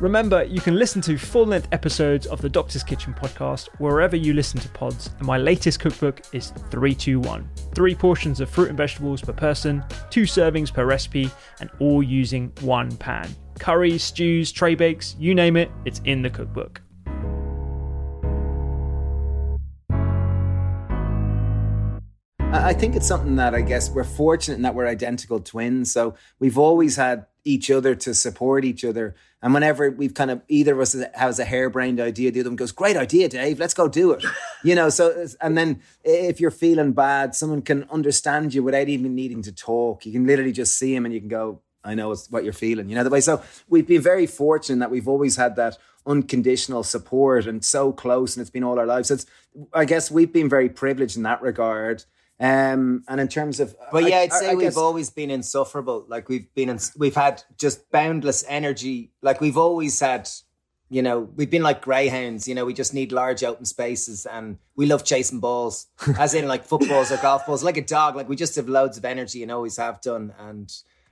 Remember, you can listen to full length episodes of the Doctor's Kitchen podcast wherever you listen to pods, and my latest cookbook is 321. Three portions of fruit and vegetables per person, two servings per recipe, and all using one pan curries, stews, tray bakes, you name it, it's in the cookbook. I think it's something that I guess we're fortunate in that we're identical twins. So we've always had each other to support each other. And whenever we've kind of either of us has a harebrained idea, the other one goes, "Great idea, Dave. Let's go do it." you know. So and then if you're feeling bad, someone can understand you without even needing to talk. You can literally just see him and you can go, I know it's what you're feeling, you know, the way. So we've been very fortunate that we've always had that unconditional support and so close, and it's been all our lives. So it's, I guess we've been very privileged in that regard. Um, and in terms of, but yeah, I'd I, say I we've guess, always been insufferable. Like we've been, in, we've had just boundless energy. Like we've always had, you know, we've been like greyhounds. You know, we just need large open spaces, and we love chasing balls, as in like footballs or golf balls, like a dog. Like we just have loads of energy and always have done. And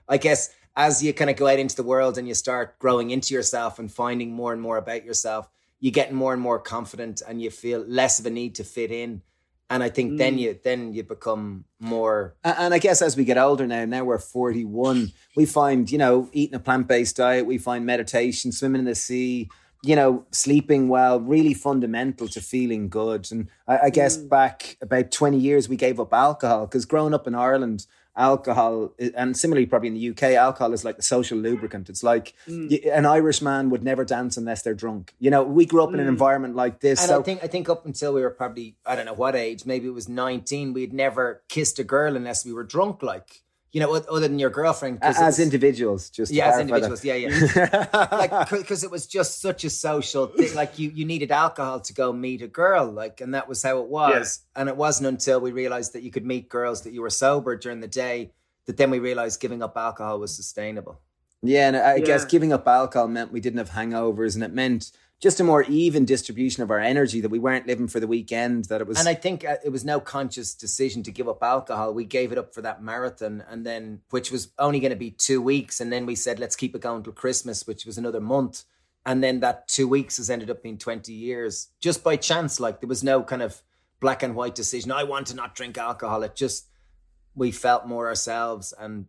I guess as you kind of go out into the world and you start growing into yourself and finding more and more about yourself, you get more and more confident and you feel less of a need to fit in. And I think mm. then you then you become more. And I guess as we get older now, now we're forty one. We find you know eating a plant based diet. We find meditation, swimming in the sea, you know, sleeping well, really fundamental to feeling good. And I, I guess mm. back about 20 years, we gave up alcohol because growing up in Ireland, alcohol and similarly probably in the UK alcohol is like the social lubricant it's like mm. an Irish man would never dance unless they're drunk you know we grew up mm. in an mm. environment like this and so I think I think up until we were probably I don't know what age maybe it was 19 we'd never kissed a girl unless we were drunk like you know, other than your girlfriend. As was, individuals, just yeah, as individuals, that. yeah, yeah. like because it was just such a social thing. Like you, you needed alcohol to go meet a girl, like, and that was how it was. Yeah. And it wasn't until we realized that you could meet girls that you were sober during the day that then we realized giving up alcohol was sustainable. Yeah, and I yeah. guess giving up alcohol meant we didn't have hangovers, and it meant just a more even distribution of our energy that we weren't living for the weekend that it was and i think uh, it was no conscious decision to give up alcohol. We gave it up for that marathon and then which was only going to be two weeks and then we said let's keep it going till christmas which was another month. And then that two weeks has ended up being 20 years just by chance like there was no kind of black and white decision i want to not drink alcohol. It just we felt more ourselves and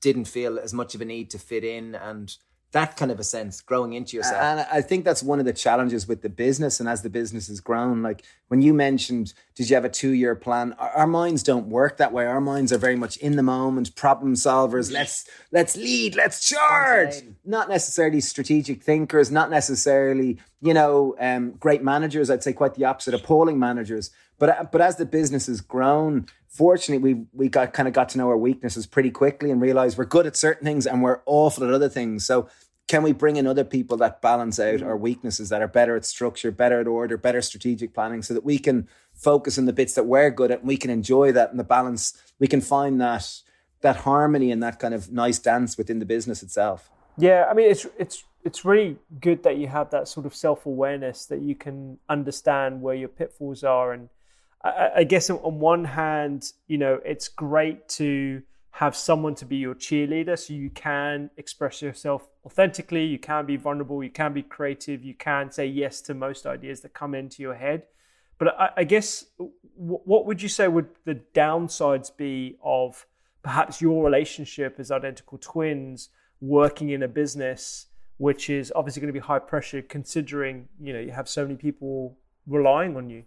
didn't feel as much of a need to fit in and that kind of a sense growing into yourself. And I think that's one of the challenges with the business. And as the business has grown, like when you mentioned, did you have a two year plan? Our, our, minds don't work that way. Our minds are very much in the moment, problem solvers. Let's let's lead, let's charge. Not necessarily strategic thinkers, not necessarily you know um, great managers. I'd say quite the opposite, appalling managers. But but as the business has grown, fortunately we we got kind of got to know our weaknesses pretty quickly and realized we're good at certain things and we're awful at other things. So can we bring in other people that balance out our weaknesses that are better at structure, better at order, better strategic planning so that we can focus on the bits that we're good at and we can enjoy that and the balance we can find that that harmony and that kind of nice dance within the business itself. Yeah, I mean it's it's it's really good that you have that sort of self-awareness that you can understand where your pitfalls are and I, I guess on one hand, you know, it's great to have someone to be your cheerleader so you can express yourself authentically, you can be vulnerable, you can be creative, you can say yes to most ideas that come into your head. But I, I guess what would you say would the downsides be of perhaps your relationship as identical twins working in a business which is obviously going to be high pressure considering you know you have so many people relying on you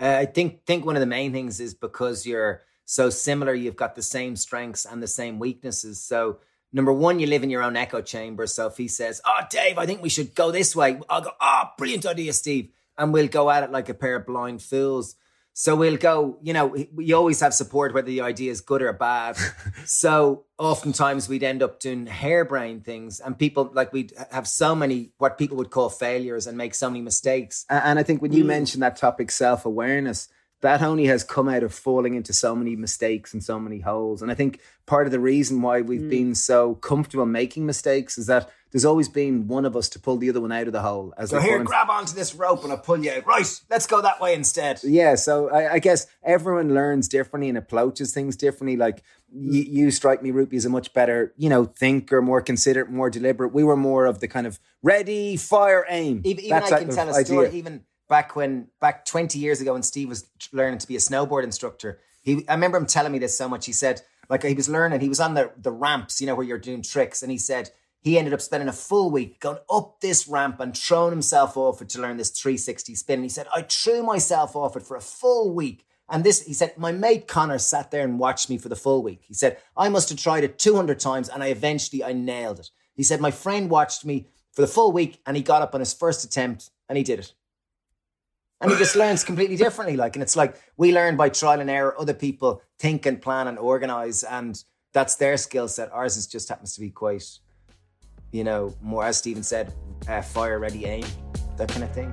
uh, i think think one of the main things is because you're so similar you've got the same strengths and the same weaknesses. So number one you live in your own echo chamber. So if he says oh dave i think we should go this way i'll go oh brilliant idea steve and we'll go at it like a pair of blind fools so we'll go, you know, we always have support whether the idea is good or bad. so oftentimes we'd end up doing harebrained things and people like we'd have so many what people would call failures and make so many mistakes. And I think when you mm. mentioned that topic, self awareness, that only has come out of falling into so many mistakes and so many holes. And I think part of the reason why we've mm. been so comfortable making mistakes is that there's always been one of us to pull the other one out of the hole. As so here, grab onto this rope and I'll pull you out. Right, let's go that way instead. Yeah, so I, I guess everyone learns differently and approaches things differently. Like you, you strike me, Rupy, as a much better, you know, thinker, more considerate, more deliberate. We were more of the kind of ready, fire, aim. Even, even I can tell a story. Even back when back 20 years ago when Steve was learning to be a snowboard instructor, he I remember him telling me this so much. He said, like he was learning, he was on the the ramps, you know, where you're doing tricks, and he said he ended up spending a full week going up this ramp and throwing himself off it to learn this 360 spin. And he said, I threw myself off it for a full week. And this, he said, my mate Connor sat there and watched me for the full week. He said, I must have tried it 200 times and I eventually, I nailed it. He said, my friend watched me for the full week and he got up on his first attempt and he did it. And he just learns completely differently. Like, and it's like we learn by trial and error. Other people think and plan and organize, and that's their skill set. Ours is just happens to be quite you know, more as Stephen said, uh, fire ready aim, that kind of thing.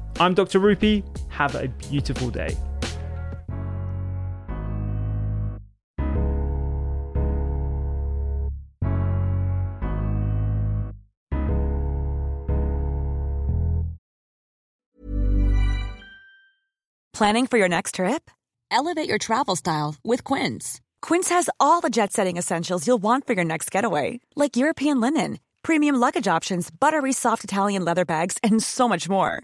I'm Dr. Rupy. Have a beautiful day. Planning for your next trip? Elevate your travel style with Quince. Quince has all the jet setting essentials you'll want for your next getaway, like European linen, premium luggage options, buttery soft Italian leather bags, and so much more